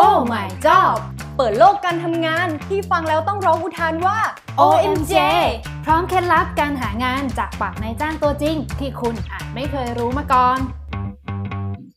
Oh my job เปิดโลกการทำงานที่ฟังแล้วต้องร้องอุทานว่า OMJ พร้อมเคล็ดลับการหางานจากปากนายจ้างตัวจริง ที่คุณอาจไม่เคยรู้มาก่อน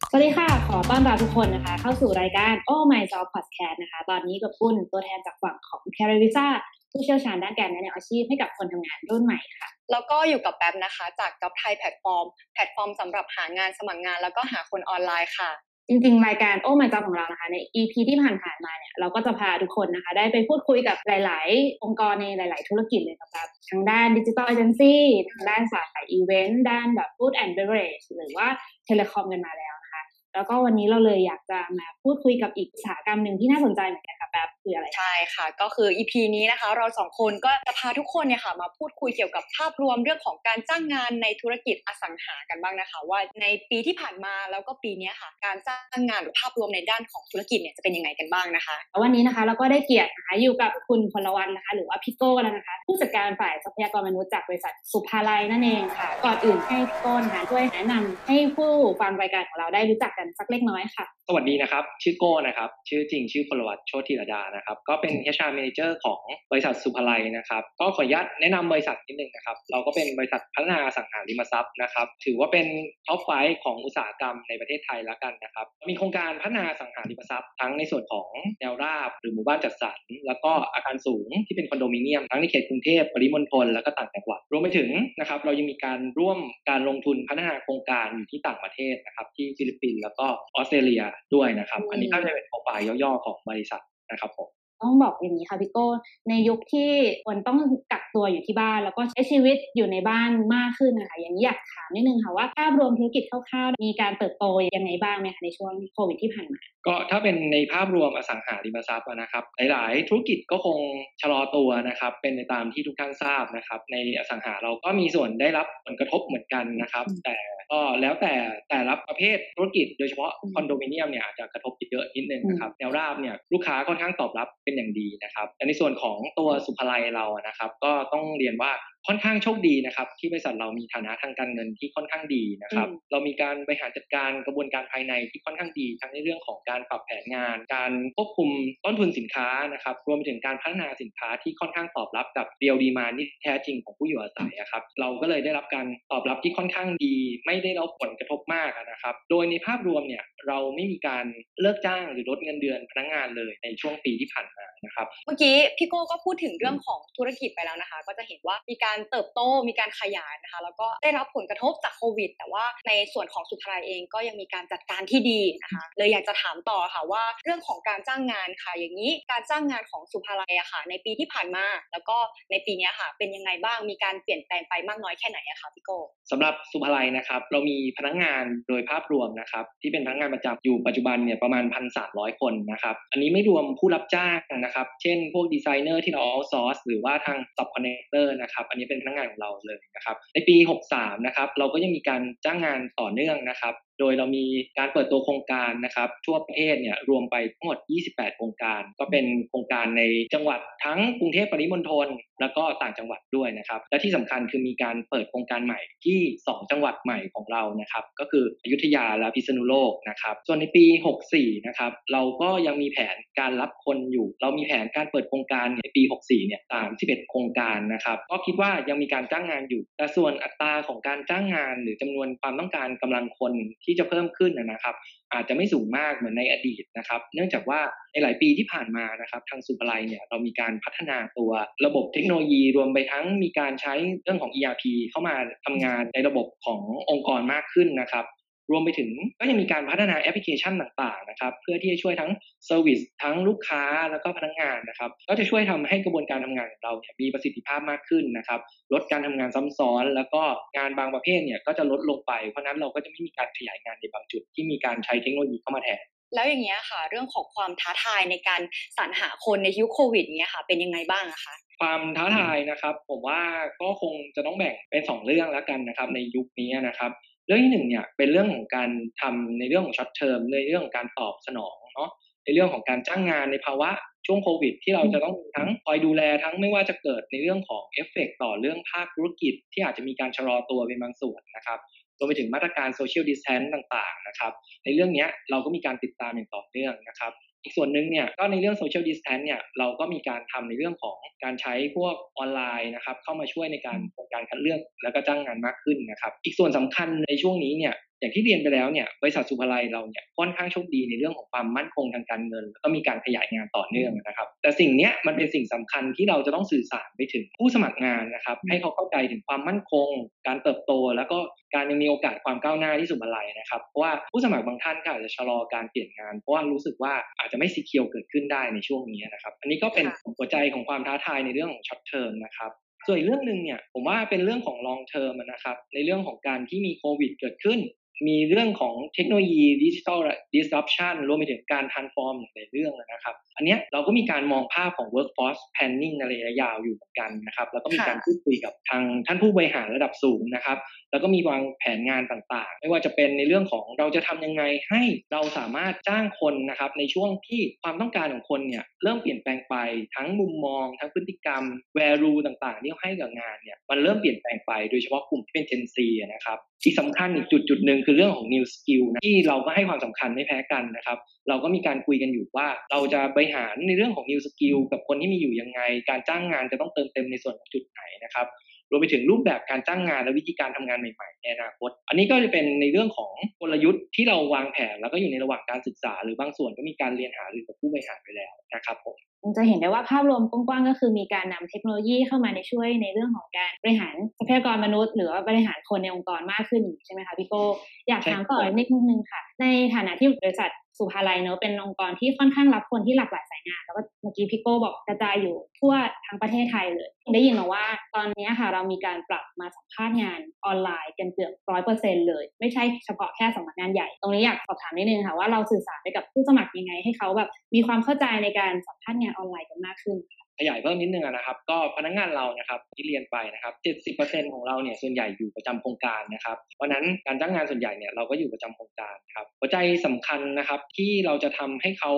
สวัสดีค่ะ ขอต้อนรับทุกคนนะคะ เข้าสู่รายการ Oh My Job Podcast นะคะ ตอนนี้กับปุ้นตัวแทนจากฝั่งของ c a r e v i s a ผู้เชี่ยวชาญด้านการแนะนำอาชีพให้กับคนทำงานรุ่นใหม่ค่ะ แล้วก็อยู่กับแป๊บนะคะ จาก Job Thai Platform แพลตฟอร์มสำหรับหางานสมัครงาน แล้วก็หาคนออนไลน์ค่ะ จริงๆ รายการโอ้มาจ้าของเรานะคะใน EP ที่ผ่านๆมาเนี่ยเราก็จะพาทุกคนนะคะ ได้ไปพูดคุยกับหลาย ๆ องค์กรในหลาย ๆ ธุรกิจเลยนะครับทางด้าน digital agency ทางด้านสายอีเวนต์ด้านแบบ food and bev หรือว่า telecom กันมาแล้วนะคะ แล้วก็วันนี้เราเลยอยากจะมาพูดคุยกับอีกอุตสาหกรรมหนึ่งที่น่าสนใจเหมือนกันค่ะแบบ คืออะไร ใช่ค่ะ ก็คือ EP นี้นะคะ เราสองคนก็จะพาทุกคนเนี่ยค่ะ มาพูดคุยเกี่ยวกับภาพรวมเรื่องของการจ้างงานในธุรกิจอสังหากันบ้างนะคะ ว่าในปีที่ผ่านมาแล้วก็ปีเนี้ยค่ะ การจ้างงานหรือภาพรวมในด้านของธุรกิจเนี่ยจะเป็นยังไงกันบ้างนะคะแล้ววันนี้นะคะ เราก็ได้เกียรตินะคะอยู่กับคุณพลวัฒน์นะคะ หรือว่าพี่โก้แล้วนะคะ ผู้จัดการฝ่ายทรัพยากรมนุษย์จากบริษัทสุภาลัยนั่นเองค่ะ ก่อนอื่นให้พี่โก้นะคะช่วยแนะนำให้ผู้ฟังรายการของเราได้รู้จักกันสักเล็กน้อยค่ะ สวัสดีนะครับ ชื่อโก้นะครับ ชื่อจริงชื่อพลวัตโชติรดานะครับก็เป็น HR Manager ของบริษัทสุภาลัยนะครับก็ขออนุญาตแนะนำบริษัทนิดนึงนะครับเราก็เป็นบริษัทพัฒนาอสังหาริมทรัพย์นะครับถือว่าเป็นtop five ของอุตสาหกรรมในประเทศไทยแล้วกันนะครับมีโครงการพัฒนาอสังหาริมทรัพย์ทั้งในส่วนของแนวราบหรือหมู่บ้านจัดสรรแล้วก็อาคารสูงที่เป็นคอนโดมิเนียม ทั้งในเขตกรุงเทพปริมณฑลแล้วก็ต่างจังหวัดรวมไปถึงนะครับเรายังมีการร่วมการลงทุนพัฒนาโครงการอยู่ที่ต่างประเทศนะครับที่ฟิลิปปินส์แล้วก็ออสเตรเลียด้วยนะครับ อันนี้ก็จะเป็นโปรไฟล์ย่อๆของบริษัท นะครับผม ต้องบอกอย่างนี้ค่ะพี่โก้ ในยุคที่คนต้องกักตัวอยู่ที่บ้าน แล้วก็ใช้ชีวิตอยู่ในบ้านมากขึ้นนะคะอย่างนี้อยากถามนิดนึงค่ะว่าภาพรวมธุรกิจคร่าวๆ มีการเติบโตยังไงบ้างไหมคะในช่วงโควิดที่ผ่านมา ก็ถ้าเป็นในภาพรวมอสังหาริมทรัพย์นะครับ หลายๆ ธุรกิจก็คงชะลอตัวนะครับ เป็นไปตามที่ทุกท่านทราบนะครับ ในอสังหาเราก็มีส่วนได้รับผลกระทบเหมือนกันนะครับ แต่ก็แล้วแต่แต่ละประเภทธุรกิจโดยเฉพาะคอนโดมิเนียมเนี่ยอาจจะกระทบเยอะนิดนึงนะครับแนวราบเนี่ยลูกค้าค่อนข้างตอบรับเป็นอย่างดีนะครับแต่ในส่วนของตัวสุภาลัยเรานะครับ ก็ต้องเรียนว่า ค่อนข้างโชคดีนะครับ ที่บริษัทเรามีฐานะทางการเงินที่ค่อนข้างดีนะครับ เรามีการบริหารจัดการกระบวนการภายในที่ค่อนข้างดีทั้งในเรื่องของการปรับแผนงาน การควบคุมต้นทุนสินค้านะครับ รวมไปถึงการพัฒนาสินค้าที่ค่อนข้างตอบรับกับเรียลดีมาที่แท้จริงของผู้อยู่อาศัยครับเราก็เลยได้รับการตอบรับที่ค่อนข้างดี ไม่ได้รับผลกระทบมากนะครับ โดยในภาพรวมเนี่ยเราไม่มีการเลิกจ้างหรือลดเงินเดือนพนักงานเลยในช่วงปีที่ผ่านมานะครับ เมื่อกี้พี่โก้ก็พูดถึงเรื่องของธุรกิจไปแล้วนะคะ ก็จะเห็นว่ามีการเติบโตมีการขยายนะคะแล้วก็ได้รับผลกระทบจากโควิด แต่ว่าในส่วนของสุภาลัยเองก็ยังมีการจัดการที่ดีนะคะเลยอยากจะถามต่อค่ะว่าเรื่องของการจ้างงานค่ะ อย่างนี้การจ้างงานของสุภาลัยอะค่ะ ในปีที่ผ่านมา แล้วก็ในปีนี้ค่ะ เป็นยังไงบ้างมีการเปลี่ยนแปลงไปมากน้อยแค่ไหนอะคะพี่โก้สำหรับสุภาลัยนะครับ เรามีพนักงานโดยภาพรวมนะครับ ที่เป็นพนักงานประจำอยู่ปัจจุบันเนี่ยประมาณ 1,300 คนนะครับอันนี้ไม่รวมผู้รับจ้างนะครับ เช่น พวกดีไซเนอร์ที่เราเอาซอร์สหรือว่าทาง sub connector นะครับนี้เป็นพนักงานของเราเลยนะครับในปี 63 นะครับเราก็ยังมีการจ้างงานต่อเนื่องนะครับ โดยเรามีการเปิดตัวโครงการนะครับทั่วประเทศเนี่ยรวมไปทั้งหมด 28 โครงการ ก็เป็นโครงการในจังหวัดทั้งกรุงเทพปริมณฑลแล้วก็ต่างจังหวัดด้วยนะครับ และที่สำคัญคือมีการเปิดโครงการใหม่ที่ 2 จังหวัดใหม่ของเรานะครับ ก็คืออยุธยาและพิษณุโลกนะครับ ส่วนในปี 64 นะครับ เราก็ยังมีแผนการรับคนอยู่ เรามีแผนการเปิดโครงการในปี 64 เนี่ย 31 โครงการนะครับ ก็คิดว่ายังมีการจ้างงานอยู่ แต่ส่วนอัตราของการจ้างงานหรือจำนวนความต้องการกำลังคนที่จะเพิ่มขึ้นนะครับ อาจจะไม่สูงมากเหมือนในอดีตนะครับ เนื่องจากว่าในหลายปีที่ผ่านมานะครับ ทางสุภาลัยเนี่ยเรามีการพัฒนาตัวระบบเทคโนโลยีรวมไปทั้งมีการใช้เรื่องของ ERP เข้ามาทำงานในระบบขององค์กรมากขึ้นนะครับ รวมไปถึงก็ยังมีการพัฒนาแอปพลิเคชันต่างๆนะครับเพื่อที่จะช่วยทั้ง service ทั้งลูกค้าแล้วก็พนักงานนะครับก็จะช่วยทำให้กระบวนการทำงานของเราเนี่ยมีประสิทธิภาพมากขึ้นนะครับลดการทำงานซ้ำซ้อน แล้วก็งานบางประเภทเนี่ยก็จะลดลงไป เพราะฉะนั้นเราก็จะไม่มีการขยายงานในบางจุดที่มีการใช้เทคโนโลยีเข้ามาแทนแล้วอย่างเงี้ยค่ะ เรื่องของความท้าทายในการสรรหาคนในยุคโควิดเงี้ยค่ะ เป็นยังไงบ้างอะคะความท้าทายนะครับ ผมว่าก็คงจะต้องแบ่งเป็นสองเรื่องแล้วกันนะครับ ในยุคนี้นะครับ เรื่องที่หนึ่งเนี่ยเป็นเรื่องของการทำในเรื่องของ short term ในเรื่องของการตอบสนองเนาะในเรื่องของการจ้างงานในภาวะช่วงโควิด ที่เราจะต้องทั้งคอยดูแลทั้งไม่ว่าจะเกิดในเรื่องของเอฟเฟกต่อเรื่องภาคธุรกิจ ที่อาจจะมีการชะลอตัวเป็นบางส่วนนะครับรวมไปถึงมาตรการ social distance ต่างๆนะครับ ในเรื่องนี้เราก็มีการติดตามอย่างต่อเนื่องนะครับ อีกส่วนหนึ่งเนี่ยก็ในเรื่อง social distance เนี่ยเราก็มีการทำในเรื่องของการใช้พวกออนไลน์นะครับเข้ามาช่วยในการการคัดเลือกแล้วก็จ้างงานมากขึ้นนะครับอีกส่วนสำคัญในช่วงนี้เนี่ย อย่างที่เรียนไปแล้วเนี่ยบริษัทสุภาลัยเราเนี่ยค่อนข้างโชคดีในเรื่องของความมั่นคงทางการเงิน แล้วก็มีการขยายงานต่อเนื่องนะครับ แต่สิ่งเนี้ยมันเป็นสิ่งสำคัญที่เราจะต้องสื่อสารไปถึงผู้สมัครงานนะครับให้เขาเข้าใจถึงความมั่นคง การเติบโต แล้วก็การยังมีโอกาสความก้าวหน้าที่สุภาลัยนะครับเพราะว่าผู้สมัครบางท่านก็อาจจะชะลอการเปลี่ยนงาน เพราะว่ารู้สึกว่าอาจจะไม่ secure เกิดขึ้นได้ในช่วงนี้นะครับอันนี้ก็เป็นหัวใจของความท้าทายในเรื่องของ short term นะครับส่วนอีกเรื่องหนึ่งเนี่ยผมว่าเป็นเรื่องของ long term นะครับในเรื่องของการที่มีโควิดเกิดขึ้น มีเรื่องของเทคโนโลยี digital disruption รวมไปถึงการ transform หลายเรื่องนะครับ อันนี้เราก็มีการมองภาพของ workforce planning ในระยะยาวอยู่เหมือนกันนะครับแล้วก็มีการพูดคุยกับทางท่านผู้บริหารระดับสูงนะครับ แล้วก็มีวางแผนงานต่างๆ ไม่ว่าจะเป็นในเรื่องของเราจะทำยังไงให้เราสามารถจ้างคนนะครับในช่วงที่ความต้องการของคนเนี่ยเริ่มเปลี่ยนแปลงไปทั้งมุมมอง ทั้งพฤติกรรม value ต่างๆที่ให้กับงานเนี่ยมันเริ่มเปลี่ยนแปลงไปโดยเฉพาะกลุ่มที่เป็น Gen Z นะครับ ที่สำคัญอีกจุดจุดหนึ่งคือเรื่องของ new skill นะที่เราก็ให้ความสำคัญไม่แพ้กันนะครับ เราก็มีการคุยกันอยู่ว่า เราจะบริหารในเรื่องของ new skill กับคนที่มีอยู่ยังไง การจ้างงานจะต้องเติมเต็มในส่วนของจุดไหนนะครับ รวมไปถึงรูปแบบการจ้างงานและวิธีการทำงานใหม่ๆในอนาคต อันนี้ก็จะเป็นในเรื่องของกลยุทธ์ที่เราวางแผนแล้วก็อยู่ในระหว่างการศึกษา หรือบางส่วนก็มีการเรียนหาหรือกับผู้บริหารไปแล้วนะครับผมจะเห็นได้ว่าภาพรวมกว้างๆก็คือมีการนำเทคโนโลยีเข้ามาในช่วยในเรื่องของการบริหารทรัพยากรมนุษย์ หรือว่าบริหารคนในองค์กรมากขึ้นใช่ไหมคะพี่โก้อยากถามต่อนิดนึงค่ะ ในฐานะที่บริษัท สุภาลัยเนอะเป็นองค์กรที่ค่อนข้างรับคนที่หลากหลายสายงาน แล้วก็เมื่อกี้พี่โก้บอกกระจายอยู่ทั่วทั้งประเทศไทยเลย ได้ยินมาว่าตอนนี้ค่ะเรามีการปรับมาสัมภาษณ์งานออนไลน์กันเกือบร้อยเปอร์เซ็นเลย ไม่ใช่เฉพาะแค่สำนักงานใหญ่ ตรงนี้อยากสอบถามนิดนึงค่ะว่าเราสื่อสารไปกับผู้สมัครยังไงให้เขาแบบมีความเข้าใจในการสัมภาษณ์งานออนไลน์กันมากขึ้น ขยายเพิ่มนิดนึงนะครับ ก็พนักงานเรานะครับที่เรียนไปนะครับ 70%ของเราเนี่ยส่วนใหญ่อยู่ประจำโครงการนะครับเพราะนั้นการจ้างงานส่วนใหญ่เนี่ยเราก็อยู่ประจำโครงการครับหัวใจสำคัญนะครับที่เราจะทำให้เขา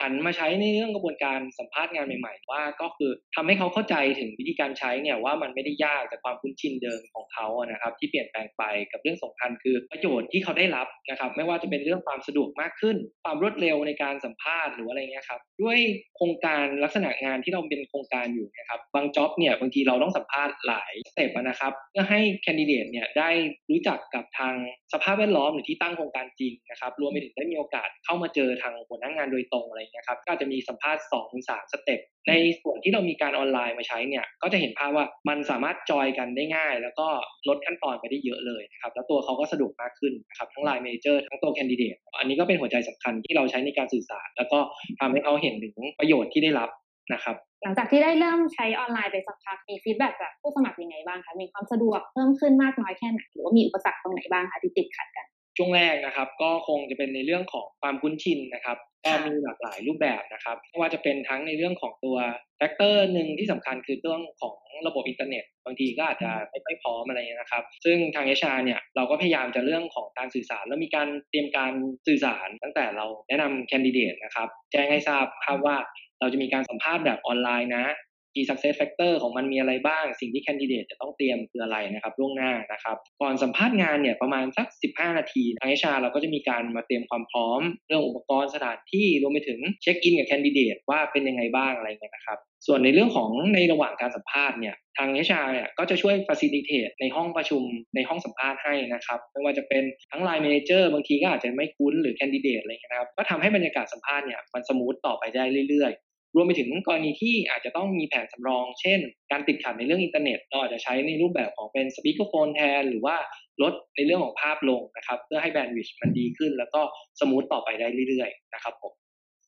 หันมาใช้ในเรื่องกระบวนการสัมภาษณ์งานใหม่ๆ ว่าก็คือทำให้เขาเข้าใจถึงวิธีการใช้เนี่ยว่ามันไม่ได้ยากแต่ความคุ้นชินเดิมของเขานะครับที่เปลี่ยนแปลงไปกับเรื่องสำคัญคือประโยชน์ที่เขาได้รับนะครับไม่ว่าจะเป็นเรื่องความสะดวกมากขึ้น ความรวดเร็วในการสัมภาษณ์หรืออะไรเงี้ยครับด้วยโครงการลักษณะงานที่เราเป็นโครงการอยู่นะครับบาง job เนี่ยบางทีเราต้องสัมภาษณ์หลาย step นะครับเพื่อให้ candidate เนี่ยได้รู้จักกับทางสภาพแวดล้อมหรือที่ตั้งโครงการจริงนะครับรวมไปถึงได้มีโอกาสเข้ามาเจอทางหัวหน้างานโดยตรงอะไรเงี้ยครับก็จะมีสัมภาษณ์2 ถึง 3 step ในส่วนที่เรามีการออนไลน์มาใช้เนี่ยก็จะเห็นภาพว่ามันสามารถจอยกันได้ง่าย แล้วก็ลดขั้นตอนไปได้เยอะเลยนะครับแล้วตัวเขาก็สะดวกมากขึ้นนะครับทั้ง line manager ทั้งตัว candidate อันนี้ก็เป็นหัวใจสำคัญที่เราใช้ในการสื่อสาร แล้วก็ทำให้เขาเห็นถึงประโยชน์ที่ได้รับนะครับหลังจากที่ได้เริ่มใช้ออนไลน์ไปสักพักมี feedback จากผู้สมัครยังไงบ้างคะมีความสะดวกเพิ่มขึ้นมากน้อยแค่ไหนหรือว่ามีอุปสรรคตรงไหนบ้างคะที่ติดขัดกัน ช่วงแรกนะครับ ก็คงจะเป็นในเรื่องของความคุ้นชินนะครับก็มีหลากหลายรูปแบบนะครับไม่ว่าจะเป็นทั้งในเรื่องของตัวfactor หนึ่งที่สำคัญคือเรื่องของระบบอินเทอร์เน็ต บางทีก็อาจจะไม่ค่อยพร้อมอะไรนะครับ ซึ่งทาง HR เนี่ยเราก็พยายามจะเรื่องของการสื่อสาร แล้วมีการเตรียมการสื่อสารตั้งแต่เราแนะนำ candidate นะครับ แจ้งให้ทราบครับว่าเราจะมีการสัมภาษณ์แบบออนไลน์นะ key success factor ของมันมีอะไรบ้าง สิ่งที่ candidate จะต้องเตรียมคืออะไรนะครับล่วงหน้านะครับ ก่อนสัมภาษณ์งานเนี่ยประมาณสัก 15 นาทีทาง HR เราก็จะมีการมาเตรียมความพร้อม เรื่องอุปกรณ์สถานที่รวมไปถึง check in กับ candidate ว่าเป็นยังไงบ้างอะไรเงี้ยนะครับส่วนในเรื่องของในระหว่างการสัมภาษณ์เนี่ยทาง HR เนี่ยก็จะช่วยฟ a c i l i t a t e ในห้องประชุมในห้องสัมภาษณ์ให้นะครับ ไม่ว่าจะเป็นทั้ง line manager บางทีก็อาจจะไม่คุ้นหรือ candidate อะไรเงี้ยนะครับ ก็ทำให้บรรยากาศสัมภาษณ์เนี่ยมัน smooth ต่อไปได้เรื่อย รวมไปถึงกรณีที่อาจจะต้องมีแผนสำรอง เช่น การติดขัดในเรื่องอินเทอร์เน็ตเราอาจจะใช้ในรูปแบบของเป็น speaker phone แทน หรือว่าลดในเรื่องของภาพลงนะครับ เพื่อให้ bandwidth มันดีขึ้น แล้วก็ smooth ต่อไปได้เรื่อยๆ นะครับผม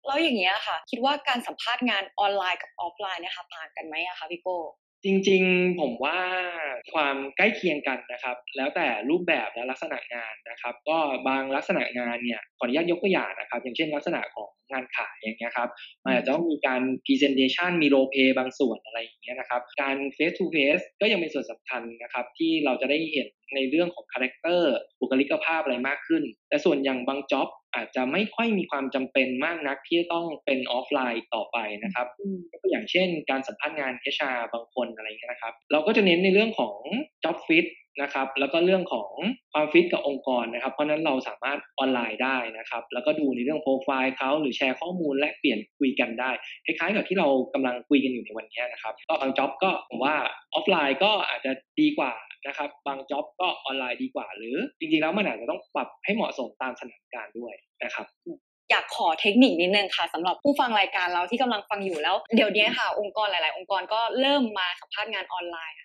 แล้วอย่างเงี้ยค่ะ คิดว่าการสัมภาษณ์งานออนไลน์กับออฟไลน์เนี่ยค่ะต่างกันไหมอะคะพี่โก้จริงๆผมว่าความใกล้เคียงกันนะครับ แล้วแต่รูปแบบและลักษณะงานนะครับ ก็บางลักษณะงานเนี่ยขออนุญาตยกตัวอย่างนะครับ อย่างเช่นลักษณะของ งานขายอย่างเงี้ยครับมันอาจจะต้องมีการ presentation มี role play บางส่วนอะไรอย่างเงี้ยนะครับ การ face to face ก็ยังเป็นส่วนสำคัญนะครับที่เราจะได้เห็นในเรื่องของ character บุคลิกภาพอะไรมากขึ้น แต่ส่วนอย่างบาง job อาจจะไม่ค่อยมีความจำเป็นมากนักที่จะต้องเป็นออฟไลน์ต่อไปนะครับก็อย่างเช่นการสัมภาษณ์งาน HR บางคนอะไรเงี้ยนะครับ เราก็จะเน้นในเรื่องของ job fit นะครับ แล้วก็เรื่องของความฟิตกับองค์กรนะครับ เพราะนั้นเราสามารถออนไลน์ได้นะครับ แล้วก็ดูในเรื่องโปรไฟล์เขาหรือแชร์ข้อมูลแลกเปลี่ยนคุยกันได้ คล้ายๆกับที่เรากำลังคุยกันอยู่ในวันนี้นะครับ ก็บาง job ก็ผมว่าออฟไลน์ก็อาจจะดีกว่านะครับ บางจ็อบก็ออนไลน์ดีกว่า หรือจริงๆแล้วมันอาจจะต้องปรับให้เหมาะสมตามสถานการณ์ด้วยนะครับอยากขอเทคนิคนิดนึงค่ะสำหรับผู้ฟังรายการเราที่กำลังฟังอยู่แล้ว เดี๋ยวนี้ค่ะ องค์กรหลาย ๆ องค์กรก็เริ่มมาสัมภาษณ์งานออนไลน์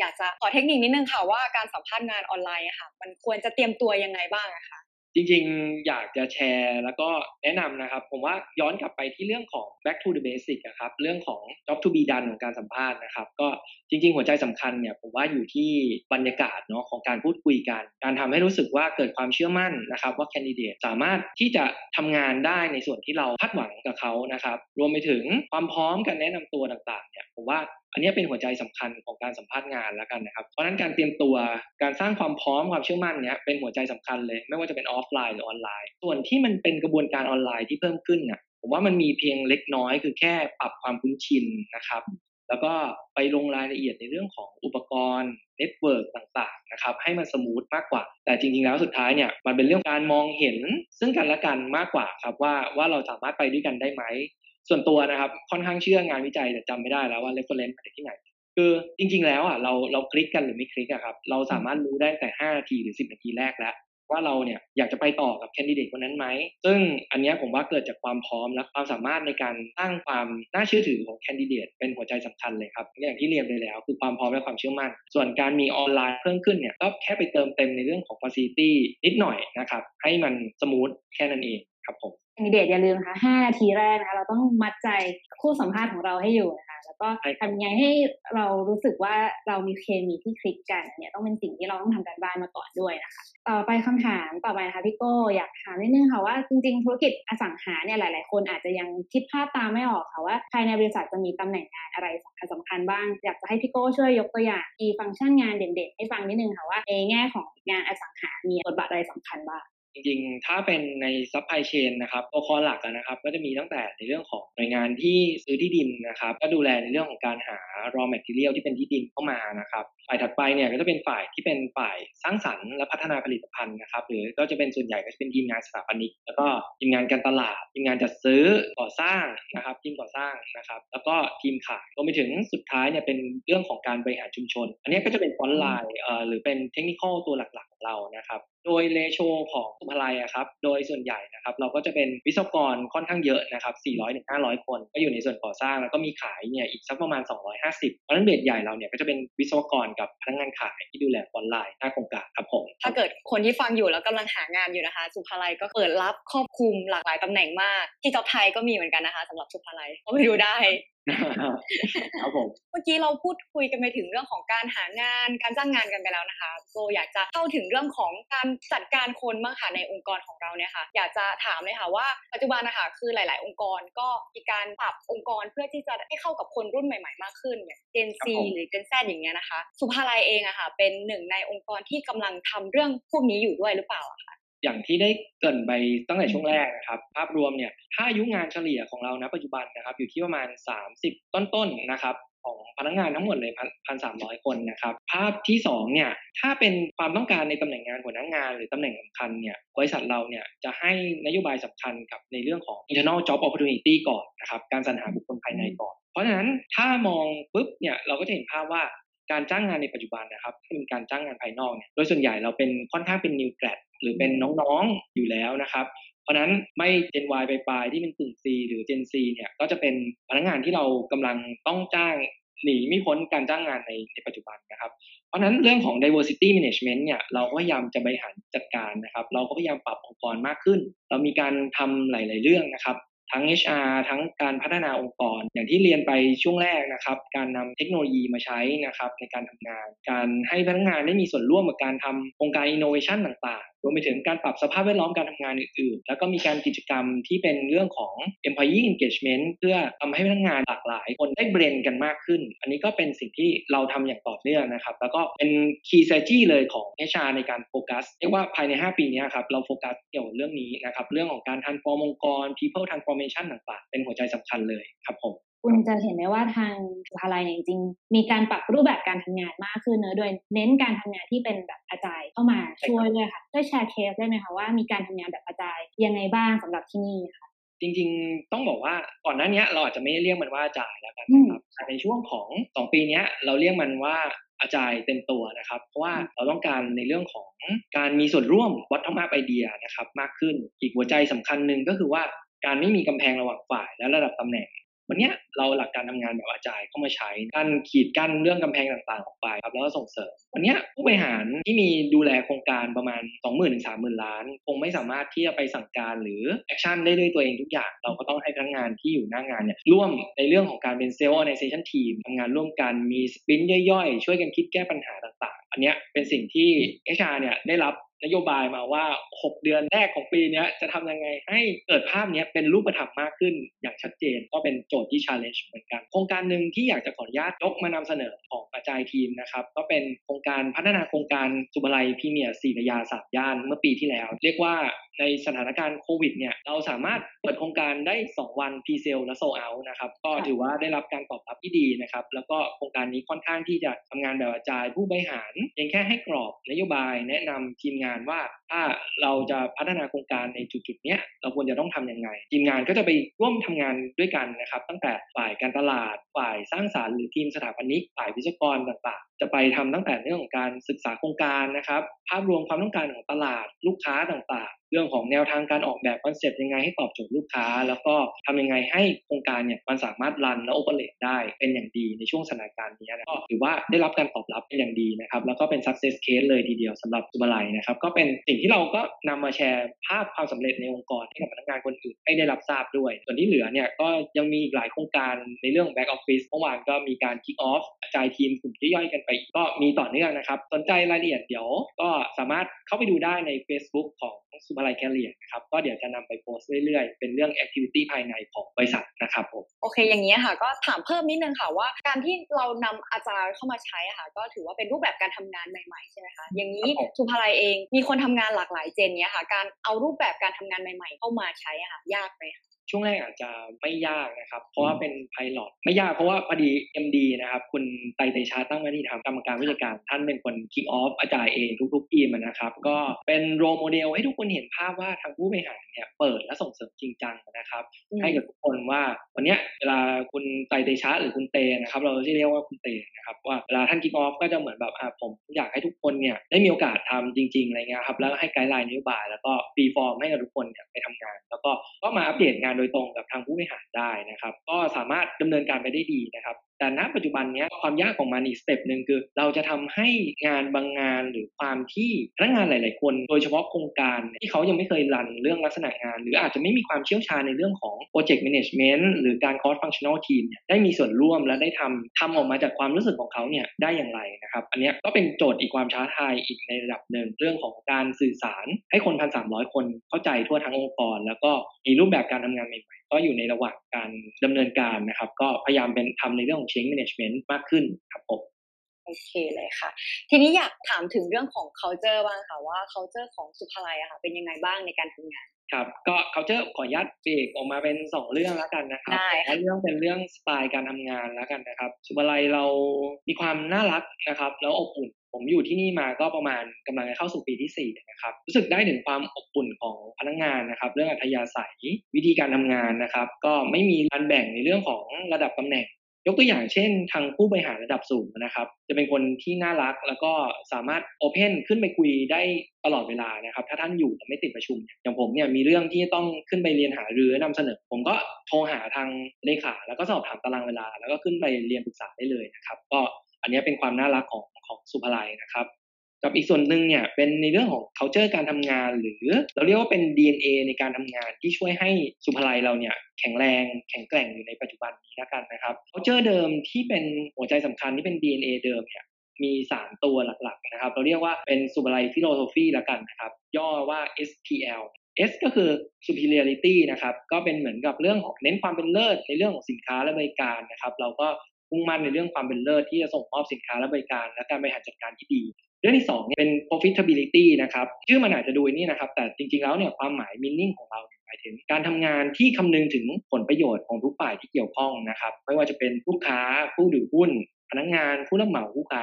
อยากจะขอเทคนิคนิดนึงค่ะว่าการสัมภาษณ์งานออนไลน์ค่ะ มันควรจะเตรียมตัวยังไงบ้างอะคะจริงๆ อยากจะแชร์แล้วก็แนะนำนะครับ ผมว่าย้อนกลับไปที่เรื่องของ back to the basic นะครับ เรื่องของ job to be done ของการสัมภาษณ์นะครับ ก็จริง ๆ หัวใจสำคัญเนี่ย ผมว่าอยู่ที่บรรยากาศเนาะของการพูดคุยกัน การทำให้รู้สึกว่าเกิดความเชื่อมั่นนะครับ ว่าแคนดิเดตสามารถที่จะทำงานได้ในส่วนที่เราคาดหวังกับเขานะครับ รวมไปถึงความพร้อมการแนะนำตัวต่างๆเนี่ยผมว่า อันนี้เป็นหัวใจสำคัญของการสัมภาษณ์งานแล้วกันนะครับ เพราะนั้นการเตรียมตัวการสร้างความพร้อมความเชื่อมั่นเนี้ยเป็นหัวใจสำคัญเลย ไม่ว่าจะเป็นออฟไลน์หรือออนไลน์ ส่วนที่มันเป็นกระบวนการออนไลน์ที่เพิ่มขึ้นน่ะผมว่ามันมีเพียงเล็กน้อยคือแค่ปรับความคุ้นชินนะครับ แล้วก็ไปลงรายละเอียดในเรื่องของอุปกรณ์ network ต่างๆนะครับให้มัน smooth มากกว่า แต่จริงๆแล้วสุดท้ายเนี่ยมันเป็นเรื่องการมองเห็นซึ่งกันและกันมากกว่าครับว่าว่าเราสามารถไปด้วยกันได้ไหม ส่วนตัวนะครับ ค่อนข้างเชื่องานวิจัยแต่จำไม่ได้แล้วว่า reference มาจากที่ไหน คือจริง ๆ แล้วอะเราเราคลิกกันหรือไม่คลิกอะครับ เราสามารถรู้ได้แต่5นาทีหรือ 10 นาทีแรกแล้วว่าเราเนี่ยอยากจะไปต่อกับ candidate คนนั้นไหม ซึ่งอันนี้ผมว่าเกิดจากความพร้อมและความสามารถในการสร้างความน่าเชื่อถือของแคนดิเดตเป็นหัวใจสำคัญเลยครับ อย่างที่เรียนไปแล้ว คือความพร้อมและความเชื่อมั่น ส่วนการมีออนไลน์เพิ่มขึ้นเนี่ยก็แค่ไปเติมเต็มในเรื่องของ facility นิดหน่อยนะครับ ให้มันสมูทแค่นั้นเองครับผม แคนดิเดตอย่าลืมนะคะ5นาทีแรกนะคะเราต้องมัดใจคู่สัมภาษณ์ของเราให้อยู่นะคะ แล้วก็ใช่ครับทำยังไงให้เรารู้สึกว่าเรามีเคมีที่คลิกกันอันเนี่ยต้องเป็นสิ่งที่เราต้องทำการบ้านมาก่อนด้วยนะคะ ต่อไปคำถามต่อไปนะคะพี่โก้อยากถามนิดนึงค่ะว่าจริงๆ ธุรกิจอสังหาเนี่ยหลาย ๆ คนอาจจะยังคิดภาพตามไม่ออกค่ะว่าภายในบริษัทจะมีตำแหน่งงานอะไรสำคัญสำคัญบ้าง อยากจะให้พี่โก้ช่วยยกตัวอย่างมีฟังก์ชันงานเด่นๆ ให้ฟังนิดนึงค่ะว่าในแง่ของงานอสังหามีบทบาทอะไรสำคัญบ้าง จริงๆ ถ้าเป็นใน supply chain นะครับตัว core หลักนะครับ ก็จะมีตั้งแต่ในเรื่องของหน่วยงานที่ซื้อที่ดินนะครับ ก็ดูแลในเรื่องของการหา raw material ที่เป็นที่ดินเข้ามานะครับฝ่ายถัดไปเนี่ยก็จะเป็นฝ่ายที่เป็นฝ่ายสร้างสรรค์และพัฒนาผลิตภัณฑ์นะครับ หรือก็จะเป็นส่วนใหญ่ก็จะเป็นทีมงานสถาปนิกแล้วก็ทีมงานการตลาด ทีมงานจัดซื้อก่อสร้างนะครับ ทีมก่อสร้างนะครับ แล้วก็ทีมขายรวมไปถึงสุดท้ายเนี่ยเป็นเรื่องของการบริหารชุมชน อันนี้ก็จะเป็น frontline หรือเป็นเทคนิคตัวหลัก เรานะครับ โดย ratio ของศุภาลัยครับ โดยส่วนใหญ่นะครับ เราก็จะเป็นวิศวกรค่อนข้างเยอะนะครับ 400ถึง500 คน ก็อยู่ในส่วนก่อสร้างแล้วก็มีขายเนี่ยอีกสักประมาณ 250 เพราะฉะนั้นเบสใหญ่เราเนี่ยก็จะเป็นวิศวกรกับพนักงานขายที่ดูแลออนไลน์หน้าโครงการครับผม ถ้าเกิดคนที่ฟังอยู่แล้วกำลังหางานอยู่นะคะ สุภาลัยก็เปิดรับครอบคลุมหลากหลายตำแหน่งมาก ที่จอบไทยก็มีเหมือนกันนะคะสำหรับสุภาลัยก็ไปดูได้ ครับผมเมื่อกี้เราพูดคุยกันไปถึงเรื่องของการหางานการจ้างงานกันไปแล้วนะคะโกอยากจะเข้าถึงเรื่องของการจัดการคนบ้างค่ะในองค์กรของเราเนี่ยค่ะอยากจะถามเลยค่ะว่าปัจจุบันนะคะคือหลาย ๆ องค์กรก็มีการปรับองค์กรเพื่อที่จะให้เข้ากับคนรุ่นใหม่ ๆ มากขึ้นอย่าง Gen Z ครับผมหรือ Gen Z อย่างเงี้ยนะคะ สุภาลัยเองอะค่ะเป็นหนึ่งในองค์กรที่กำลังทำเรื่องพวกนี้อยู่ด้วยหรือเปล่าอะคะ อย่างที่ได้เกินไปตั้งแต่ช่วงแรกนะครับ ภาพรวมเนี่ยถ้าอายุงานเฉลี่ยของเราณปัจจุบันนะครับ อยู่ที่ประมาณ 30 ต้นๆนะครับ ของพนักงานทั้งหมดเลยพันสามร้อยคนนะครับ ภาพที่สองเนี่ยถ้าเป็นความต้องการในตำแหน่งงานหัวหน้างาน หรือตำแหน่งสำคัญเนี่ยบริษัทเราเนี่ยจะให้นโยบายสำคัญกับในเรื่องของ internal job opportunity ก่อนนะครับการสรรหาบุคคลภายในก่อน เพราะฉะนั้นถ้ามองปุ๊บเนี่ยเราก็จะเห็นภาพว่า การจ้างงานในปัจจุบันนะครับถ้าเป็นการจ้างงานภายนอกเนี่ยโดยส่วนใหญ่เราเป็นค่อนข้างเป็น new grad หรือเป็นน้องๆอยู่แล้วนะครับ เพราะฉะนั้นไม่ Gen Y ไปปลายๆที่เป็นกึ่ง C หรือ Gen C เนี่ยก็จะเป็นพนักงานที่เรากำลังต้องจ้างหนีไม่พ้นการจ้างงานในในปัจจุบันนะครับ เพราะฉะนั้นเรื่องของ diversity management เนี่ยเราก็พยายามจะบริหารจัดการนะครับ เราก็พยายามปรับองค์กรมากขึ้น เรามีการทำหลาย ๆ เรื่องนะครับ ทั้ง HR ทั้งการพัฒนาองค์กร อย่างที่เรียนไปช่วงแรกนะครับ การนำเทคโนโลยีมาใช้นะครับในการทำงาน การให้พนักงานได้มีส่วนร่วมกับการทำโครงการ innovation ต่างๆ รวมไปถึงการปรับสภาพแวดล้อมการทำงานอื่นๆ แล้วก็มีการกิจกรรมที่เป็นเรื่องของ employee engagement เพื่อทำให้พนักงานหลากหลาย คนได้เบรนกันมากขึ้น อันนี้ก็เป็นสิ่งที่เราทำอย่างต่อเนื่องนะครับ แล้วก็เป็น key strategy เลยของ HR ในการโฟกัสเรียกว่าภายใน 5 ปีนี้ครับเราโฟกัสเกี่ยวกับเรื่องนี้นะครับเรื่องของการ transform องค์กร people transformation ต่างๆ เป็นหัวใจสำคัญเลยครับผมคุณจะเห็นได้ว่าทางสุภาลัยเนี่ยจริงๆมีการปรับรูปแบบการทำงานมากขึ้นเนอะโดยเน้นการทำงานที่เป็นแบบอาจายเข้ามาช่วยด้วยค่ะช่วยแชร์เคสได้ไหมคะว่ามีการทำงานแบบอาจายยังไงบ้างสำหรับที่นี่ค่ะจริงๆ ต้องบอกว่าก่อนหน้านี้เราอาจจะไม่เรียกมันว่าอาจารย์แล้วกันนะครับแต่ในช่วงของสองปีนี้เราเรียกมันว่าอาจารย์เต็มตัวนะครับ เพราะว่าเราต้องการในเรื่องของการมีส่วนร่วมวัฒนธรรมไอเดียนะครับมากขึ้นอีกหัวใจสำคัญหนึ่งก็คือว่า การไม่มีกำแพงระหว่างฝ่ายและระดับตำแหน่ง วันนี้เราหลักการทำงานแบบอาจายเข้ามาใช้การขีดกั้นเรื่องกำแพงต่างๆออกไปครับแล้วก็ส่งเสริม วันนี้ผู้บริหารที่มีดูแลโครงการประมาณ 2 0 0 0 0ถึง30,000ล้าน คงไม่สามารถที่จะไปสั่งการหรือแอคชั่นได้ด้วยตัวเองทุกอย่าง เราก็ต้องให้พนักงานที่อยู่หน้างานเนี่ยร่วมในเรื่องของการเป็นเซลล์ organization team ทำงานร่วมกันมีสปินย่อยๆ ช่วยกันคิดแก้ปัญหาต่างๆ อันนี้เป็นสิ่งที่ HR เนี่ยได้รับ นโยบายมาว่า 6 เดือนแรกของปีนี้จะทำยังไงให้เกิดภาพนี้เป็นรูปธรรมมากขึ้นอย่างชัดเจน ก็เป็นโจทย์ที่ challenge เหมือนกัน โครงการหนึ่งที่อยากจะขออนุญาตยกมานำเสนอของ agile team นะครับ ก็เป็นโครงการพัฒนาโครงการศุภาลัยพรีเมียร์สี่พระยาสามย่านเมื่อปีที่แล้ว เรียกว่าในสถานการณ์โควิดเนี่ยเราสามารถเปิดโครงการได้ 2 วัน presale และ sold out นะครับก็ถือว่าได้รับการตอบรับที่ดีนะครับแล้วก็โครงการนี้ค่อนข้างที่จะทำงานแบบ agile ผู้บริหารเพียงแค่ให้กรอบนโยบายแนะนำทีมงานว่าถ้าเราจะพัฒนาโครงการในจุดๆเนี้ยเราควรจะต้องทำยังไง ทีมงานก็จะไปร่วมทำงานด้วยกันนะครับ ตั้งแต่ฝ่ายการตลาดฝ่ายสร้างสรรค์หรือทีมสถาปนิกฝ่ายวิศวกรต่างๆ จะไปทำตั้งแต่เรื่องของการศึกษาโครงการนะครับ ภาพรวมความต้องการของตลาดลูกค้าต่างๆ เรื่องของแนวทางการออกแบบคอนเซ็ปต์ยังไงให้ตอบโจทย์ลูกค้า แล้วก็ทำยังไงให้โครงการเนี่ยมันสามารถ run และ operate ได้เป็นอย่างดีในช่วงสถานการณ์นี้นะก็ถือว่าได้รับการตอบรับเป็นอย่างดีนะครับ แล้วก็เป็น success case เลยทีเดียวสำหรับศุภาลัยนะครับ ก็เป็นสิ่งที่เราก็นำมาแชร์ภาพความสำเร็จในองค์กรให้กับพนักงานคนอื่นให้ได้รับทราบด้วย ส่วนที่เหลือเนี่ยก็ยังมีอีกหลายโครงการในเรื่อง back office เมื่อวานก็มีการ kick off กระจายทีมกลุ่มย่อยๆกันไปกก็มีต่อเนื่องนะครับ สนใจรายละเอียดเดี๋ยวก็สามารถเข้าไปดูได้ใน Facebook ของสุภาลัยแคเรียนะครับ ก็เดี๋ยวจะนำไปโพสต์เรื่อยๆ เป็นเรื่อง activity ภายในของบริษัทนะครับผมโอเค อย่างนี้ยค่ะ ก็ถามเพิ่มนิดนึงค่ะว่า การที่เรานำอาจารย์เข้ามาใช้อะค่ะ ก็ถือว่าเป็นรูปแบบการทำงานใหม่ๆใช่ไหมคะอย่างนี้ครับผมสุภาลัยเองมีคนทำงานหลากหลายเจนเนี้ยค่ะ การเอารูปแบบการทำงานใหม่ ๆ เข้ามาใช้อะค่ะยากไหมคะ ช่วงแรกอาจจะไม่ยากนะครับ เพราะว่าเป็น pilot ไม่ยากเพราะว่าพอดี MD นะครับ คุณไตรเตชาตั้งหน้าที่ทำกรรมการผู้จัดการ ท่านเป็นคน kick off agile เองทุกๆทีมอะนะครับ ก็เป็น role model ให้ทุกคนเห็นภาพว่าทางผู้บริหารเนี่ยเปิดและส่งเสริมจริงจังนะครับ ให้กับทุกคนว่าวันเนี้ยเวลาคุณไตรเตชะหรือคุณเตนะครับ เราจะเรียกว่าคุณเตนะครับว่าเวลาท่าน kick off ก็จะเหมือนแบบอ่าผมอยากให้ทุกคนเนี่ยได้มีโอกาสทำจริงๆอะไรเงี้ยครับแล้วก็ให้ guideline นโยบายแล้วก็ free form ให้กับทุกคนเนี่ยไปทำงาน แล้วก็ก็มาอัปเดตงานโดยตรงกับทางผู้บริหารได้นะครับ ก็สามารถดำเนินการไปได้ดีนะครับ แต่ณปัจจุบันนี้ความยากของมันอีก step หนึ่งคือ เราจะทำให้งานบางงานหรือความที่พนักงานหลาย ๆ คน โดยเฉพาะโครงการที่เขายังไม่เคย run เรื่องลักษณะงาน หรืออาจจะไม่มีความเชี่ยวชาญในเรื่องของ Project Management หรือการ Cross Functional Team เนี่ยได้มีส่วนร่วมและได้ทำทำออกมาจากความรู้สึกของเขาเนี่ยได้อย่างไรนะครับอันนี้ก็เป็นโจทย์อีกความท้าทายอีกในระดับหนึ่งเรื่องของการสื่อสารให้คนพันสามร้อยคนเข้าใจทั่วทั้งองค์กร แล้วก็มีรูปแบบการทำงานใหม่ ก็อยู่ในระหว่างการดำเนินการนะครับ ก็พยายามเป็นทำในเรื่องของ change management มากขึ้นครับผมโอเคเลยค่ะ ทีนี้อยากถามถึงเรื่องของ culture บ้างค่ะว่า culture ของสุภาลัยอะค่ะ เป็นยังไงบ้างในการทำงานครับก็เขาจะขออนุญาตเบรกออกมาเป็นสองเรื่องแล้วกันนะครับได้แต่ว่าเรื่องเป็นเรื่องสไตล์การทำงานแล้วกันนะครับ สุบาลัยเรามีความน่ารักนะครับ แล้วอบอุ่น ผมอยู่ที่นี่มาก็ประมาณกำลังจะเข้าสู่ปีที่สี่นะครับ รู้สึกได้ถึงความอบอุ่นของพนักงานนะครับ เรื่องอัธยาศัยวิธีการทำงานนะครับ ก็ไม่มีการแบ่งในเรื่องของระดับตำแหน่ง ยกตัวอย่างเช่น ทางผู้บริหารระดับสูงนะครับ จะเป็นคนที่น่ารักแล้วก็สามารถโอเพนขึ้นไปคุยได้ตลอดเวลานะครับ ถ้าท่านอยู่แต่ไม่ติดประชุม อย่างผมเนี่ยมีเรื่องที่ต้องขึ้นไปเรียนหารือและนำเสนอ ผมก็โทรหาทางเลขาแล้วก็สอบถามตารางเวลา แล้วก็ขึ้นไปเรียนปรึกษาได้เลยนะครับ ก็ อันนี้เป็นความน่ารักของของสุภาลัยนะครับกับอีกส่วนหนึ่งเนี่ยเป็นในเรื่องของ culture การทำงาน หรือเราเรียกว่าเป็น DNA ในการทำงานที่ช่วยให้สุภาลัยเราเนี่ยแข็งแรงแข็งแกร่งอยู่ในปัจจุบันนี้แล้วกันนะครับ culture เดิมที่เป็นหัวใจสำคัญที่เป็น DNA เดิมเนี่ยมี 3 ตัวหลักๆนะครับ เราเรียกว่าเป็นสุภาลัย philosophy แล้วกันนะครับ ย่อว่า SPL S ก็คือ superiority นะครับ ก็เป็นเหมือนกับเรื่องของเน้นความเป็นเลิศในเรื่องของสินค้าและบริการนะครับ เราก็ มุ่งมั่นในเรื่องความเป็นเลิศที่จะส่งมอบสินค้าและบริการ และการบริหารจัดการที่ดีเรื่องที่สองเนี่ยเป็น profitability นะครับชื่อมันอาจจะดูนี่นะครับ แต่จริงๆแล้วเนี่ยความหมาย meaning ของเราหมายถึง การทำงานที่คำนึงถึงผลประโยชน์ของทุกฝ่ายที่เกี่ยวข้องนะครับ ไม่ว่าจะเป็นลูกค้าผู้ถือหุ้น พนักงานผู้รับเหมาผู้ค้า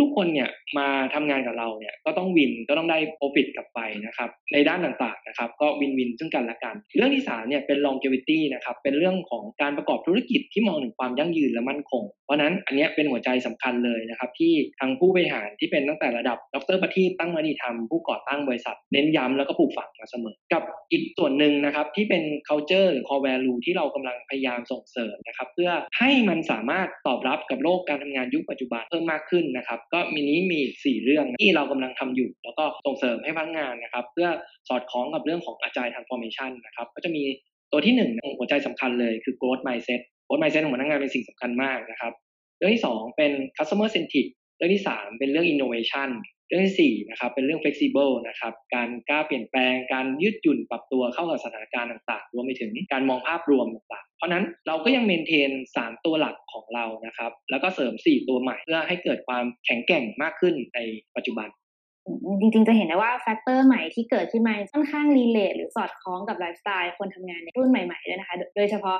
ทุกๆคนเนี่ยมาทำงานกับเราเนี่ยก็ต้องวินก็ต้องได้ profit กลับไปนะครับในด้านต่างๆนะครับก็วินวินซึ่งกันและกัน เรื่องที่สามเนี่ยเป็น longevity นะครับเป็นเรื่องของการประกอบธุรกิจที่มองถึงความยั่งยืนและมั่นคง เพราะนั้นอันนี้เป็นหัวใจสำคัญเลยนะครับที่ทางผู้บริหารที่เป็นตั้งแต่ระดับดรประทีปตั้งมณีธรรมผู้ก่อตั้งบริษัท เน้นย้ำแล้วก็ปลูกฝังมาเสมอ กับอีกส่วนหนึ่งนะครับที่เป็น culture หรือ core value ที่เรากำลังพยายามส่งเสริมนะครับเพื่อให้มันสามารถตอบรับกับโลกการทำงานยุคปัจจุบันเพิ่มมากขึ้นนะครับก็มีนี้มีอีกสี่เรื่องที่เรากำลังทำอยู่ แล้วก็ส่งเสริมให้พนักงานนะครับเพื่อสอดคล้องกับเรื่องของ agile transformation นะครับก็จะมีตัวที่หนึ่งหัวใจสำคัญเลยคือ growth mindset growth mindset ของพนักงานเป็นสิ่งสำคัญมากนะครับ เรื่องที่สองเป็น customer centric เรื่องที่สามเป็นเรื่อง innovation เรื่องที่สี่นะครับเป็นเรื่อง flexible นะครับการกล้าเปลี่ยนแปลงการยืดหยุ่นปรับตัวเข้ากับสถานการณ์ต่างๆรวมไปถึงการมองภาพรวมต่างๆ เพราะนั้นเราก็ยัง maintain 3 ตัวหลักของเรานะครับแล้วก็เสริม 4 ตัวใหม่เพื่อให้เกิดความแข็งแกร่งมากขึ้นในปัจจุบันจริงๆ จะเห็นได้ว่า factor ใหม่ที่เกิดขึ้นมาค่อนข้าง relate หรือสอดคล้องกับไลฟ์สไตล์คนทำงานในรุ่นใหม่ๆด้วยนะคะ โดยเฉพาะ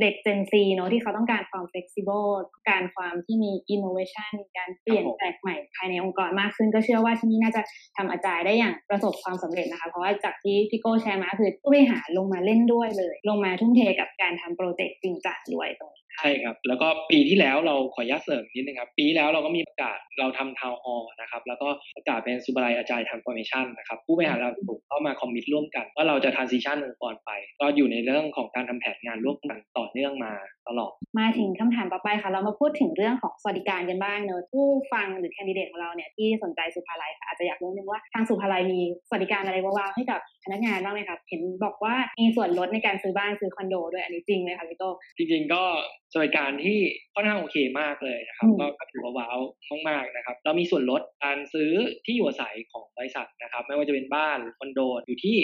เด็ก Gen Z เนาะที่เขาต้องการความ flexible ต้องการความที่มี innovation การเปลี่ยนแปลกใหม่ภายในองค์กรมากขึ้น ก็เชื่อว่าที่นี่น่าจะทำ agile ได้อย่างประสบความสำเร็จนะคะ เพราะว่าจากที่พี่โก้แชร์มาคือผู้บริหารลงมาเล่นด้วยเลย ลงมาทุ่มเทกับการทำโปรเจกต์จริงจังด้วยตรงนี้ ใช่ครับ แล้วก็ปีที่แล้วเราขออนุญาตเสริมนิดนึงครับ ปีที่แล้วเราก็มีประกาศเราทำ town hall นะครับ แล้วก็ประกาศเป็นศุภาลัย agile transformation นะครับ ผู้บริหารเราถูกเข้ามา commit ร่วมกัน ว่าเราจะ transition องค์กรไป ก็อยู่ในเรื่องของการทำแผนงานร่วมกันต่อเนื่องมาตลอด มาถึงคำถามต่อไปค่ะ เรามาพูดถึงเรื่องของสวัสดิการกันบ้างเนอะผู้ฟังหรือแคนดิเดตของเราเนี่ยที่สนใจสุภาลัยค่ะอาจจะอยากรู้นิดนึงว่าทางสุภาลัยมีสวัสดิการอะไรว้าวๆให้กับพนักงานบ้างไหมครับเห็นบอกว่ามีส่วนลดในการซื้อบ้านซื้อคอนโดด้วยอันนี้จริงไหมคะพี่โตจริงๆก็สวัสดิการที่ค่อนข้างโอเคมากเลยนะครับอืมก็ก็ถือว่าว้าวมากๆนะครับ เรามีส่วนลดการซื้อที่อยู่อาศัยของบริษัทนะครับ ไม่ว่าจะเป็นบ้านหรือคอนโดอยู่ที่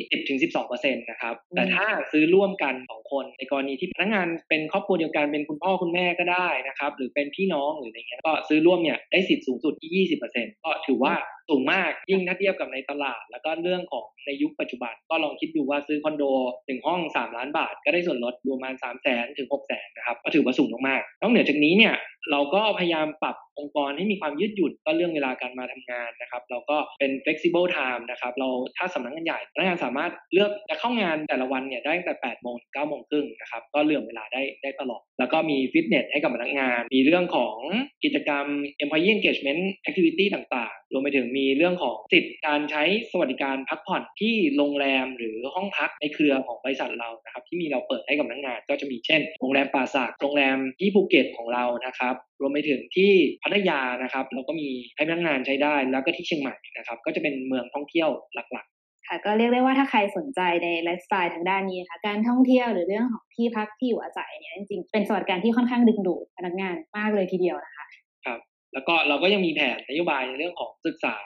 10-12%นะครับ แต่ถ้าซื้อร่วมกันสองคน ในกรณีที่พนักงานเป็นครอบครัวเดียวกันเป็นคุณพ่อคุณแม่ก็ได้นะครับ หรือเป็นพี่น้องหรืออะไรเงี้ยก็ซื้อร่วมเนี่ยได้สิทธิ์สูงสุดที่ 20%ก็ถือว่าสูงมากยิ่งถ้าเทียบกับในตลาด แล้วก็เรื่องของในยุคปัจจุบัน ก็ลองคิดดูว่าซื้อคอนโดหนึ่งห้อง 3 ล้านบาท ก็ได้ส่วนลดรวมมาณ3 0 0แสนถึง 6 0แสนนะครับ ก็ถือว่าสูงมากๆนอกเหนือจากนี้เนี่ย เราก็พยายามปรับองค์กรให้มีความยืดหยุ่นก็เรื่องเวลาการมาทำงานนะครับ เราก็เป็น flexible time นะครับ เราถ้าสำนักงานใหญ่พนักงานสามารถเลือกจะเข้างานแต่ละวันเนี่ยได้ตั้งแต่8โมงถึง9โมงครึ่งนะครับ ก็เลือกเวลาได้ได้ตลอด แล้วก็มีฟิตเนสให้กับพนักงาน มีเรื่องของกิจกรรม employee engagement activity ต่างๆ รวมไปถึงมีเรื่องของสิทธิ์การใช้สวัสดิการพักผ่อนที่โรงแรมหรือห้องพักในเครือของบริษัทเรานะครับ ที่มีเราเปิดให้กับพนักงาน ก็จะมีเช่น โรงแรมป่าสักโรงแรมที่ภูเก็ตของเรานะครับรวมไปถึงที่พัทยานะครับเราก็มีให้พนักงานใช้ได้ แล้วก็ที่เชียงใหม่นะครับ ก็จะเป็นเมืองท่องเที่ยวหลักค่ะ ก็เรียกได้ว่าถ้าใครสนใจในไลฟ์สไตล์ทางด้านนี้นะคะการท่องเที่ยวหรือเรื่องของที่พักที่อยู่อาศัยเนี่ยจริงๆเป็นสวัสดิการที่ค่อนข้างดึงดูดพนักงานมากเลยทีเดียวนะคะๆครับแล้วก็เราก็ยังมีแผนนโยบายในเรื่องของศึกษา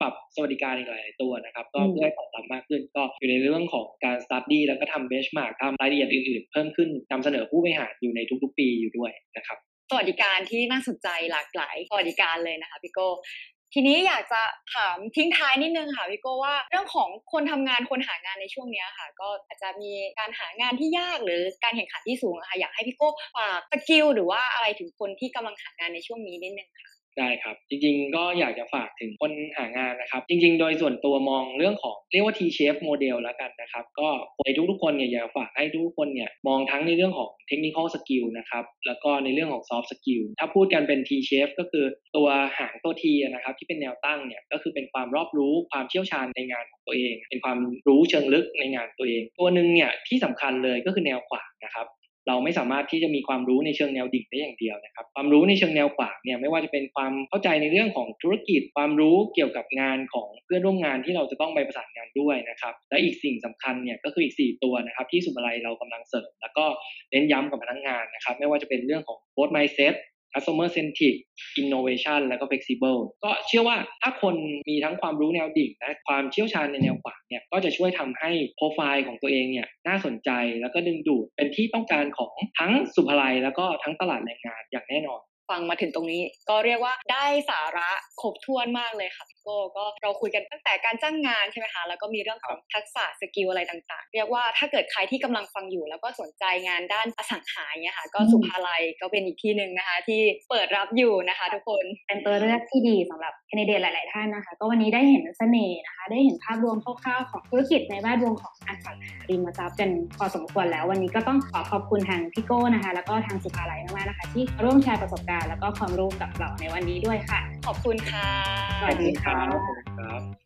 ปรับสวัสดิการอีกหลายๆตัวนะครับ ก็อืมเพื่อให้ตอบรับมากขึ้น ก็อยู่ในเรื่องของการ study แล้วก็ทำ benchmark ทำรายละเอียดอื่นๆ เพิ่มขึ้นนำเสนอผู้บริหารอยู่ในทุกๆ ปีอยู่ด้วยนะครับ สวัสดิการที่น่าสนใจหลากหลายสวัสดิการเลยนะคะพี่โก้ทีนี้อยากจะถามทิ้งท้ายนิดนึงค่ะพี่โก้ว่าเรื่องของคนทำงานคนหางานในช่วงนี้ค่ะ ก็อาจจะมีการหางานที่ยากหรือการแข่งขันที่สูงค่ะอยากให้พี่โก้ฝาก skill หรือว่าอะไรถึงคนที่กำลังหางานในช่วงนี้นิดนึงค่ะ ได้ครับจริงๆ ก็อยากจะฝากถึงคนหางานนะครับ จริง ๆ โดยส่วนตัวมองเรื่องของเรียกว่า T-shape model แล้วกันนะครับ ก็ในทุกๆคนเนี่ยอยากฝากให้ทุกคนเนี่ยมองทั้งในเรื่องของ technical skill นะครับแล้วก็ในเรื่องของ soft skill ถ้าพูดกันเป็น T-shape ก็คือตัวหางตัว T นะครับที่เป็นแนวตั้งเนี่ยก็คือเป็นความรอบรู้ความเชี่ยวชาญในงานของตัวเอง เป็นความรู้เชิงลึกในงานตัวเอง ตัวหนึ่งเนี่ยที่สำคัญเลยก็คือแนวขวางนะครับ เราไม่สามารถที่จะมีความรู้ในเชิงแนวดิ่งได้อย่างเดียวนะครับ ความรู้ในเชิงแนวขวางเนี่ยไม่ว่าจะเป็นความเข้าใจในเรื่องของธุรกิจ ความรู้เกี่ยวกับงานของเพื่อนร่วมงานที่เราจะต้องไปประสานงานด้วยนะครับ และอีกสิ่งสำคัญเนี่ยก็คืออีก 4 ตัวนะครับที่สุมาลัยเรากำลังเสริม แล้วก็เน้นย้ำกับพนักงานนะครับ ไม่ว่าจะเป็นเรื่องของ growth mindset customer centric innovation แล้วก็ flexible ก็เชื่อว่าถ้าคนมีทั้งความรู้แนวดิ่งและความเชี่ยวชาญในแนวขวางเนี่ยก็จะช่วยทำให้โปรไฟล์ของตัวเองเนี่ยน่าสนใจแล้วก็ดึงดูดเป็นที่ต้องการของทั้งศุภาลัยแล้วก็ทั้งตลาดแรงงานอย่างแน่นอนฟังมาถึงตรงนี้ก็เรียกว่าได้สาระครบถ้วนมากเลยค่ะ โก้ก็เราคุยกันตั้งแต่การจ้างงานใช่ไหมคะแล้วก็มีเรื่องของทักษะ skill อะไรต่างๆ เรียกว่าถ้าเกิดใครที่กำลังฟังอยู่ แล้วก็สนใจงานด้านอสังหาเนี่ยค่ะก็ศุภาลัยก็เป็นอีกที่หนึ่งนะคะ ที่เปิดรับอยู่นะคะ ทุกคนเป็นตัวเลือกที่ดีสำหรับแคนดิเดตหลาย ๆ ท่านนะคะ ก็วันนี้ได้เห็นเสน่ห์นะคะ ได้เห็นภาพรวมคร่าว ๆ ของธุรกิจในแวดวงของอสังหาริมทรัพย์กันพอสมควรแล้ววันนี้ก็ต้องขอขอบคุณทางพี่โก้นะคะ แล้วก็ทางสุภาลัยมากๆนะคะ ที่ร่วมแชร์ประสบการณ์แล้วก็ความรู้กับเราในวันนี้ด้วยค่ะ ขอบคุณค่ะสวัสดีค่ะขอบคุณครับ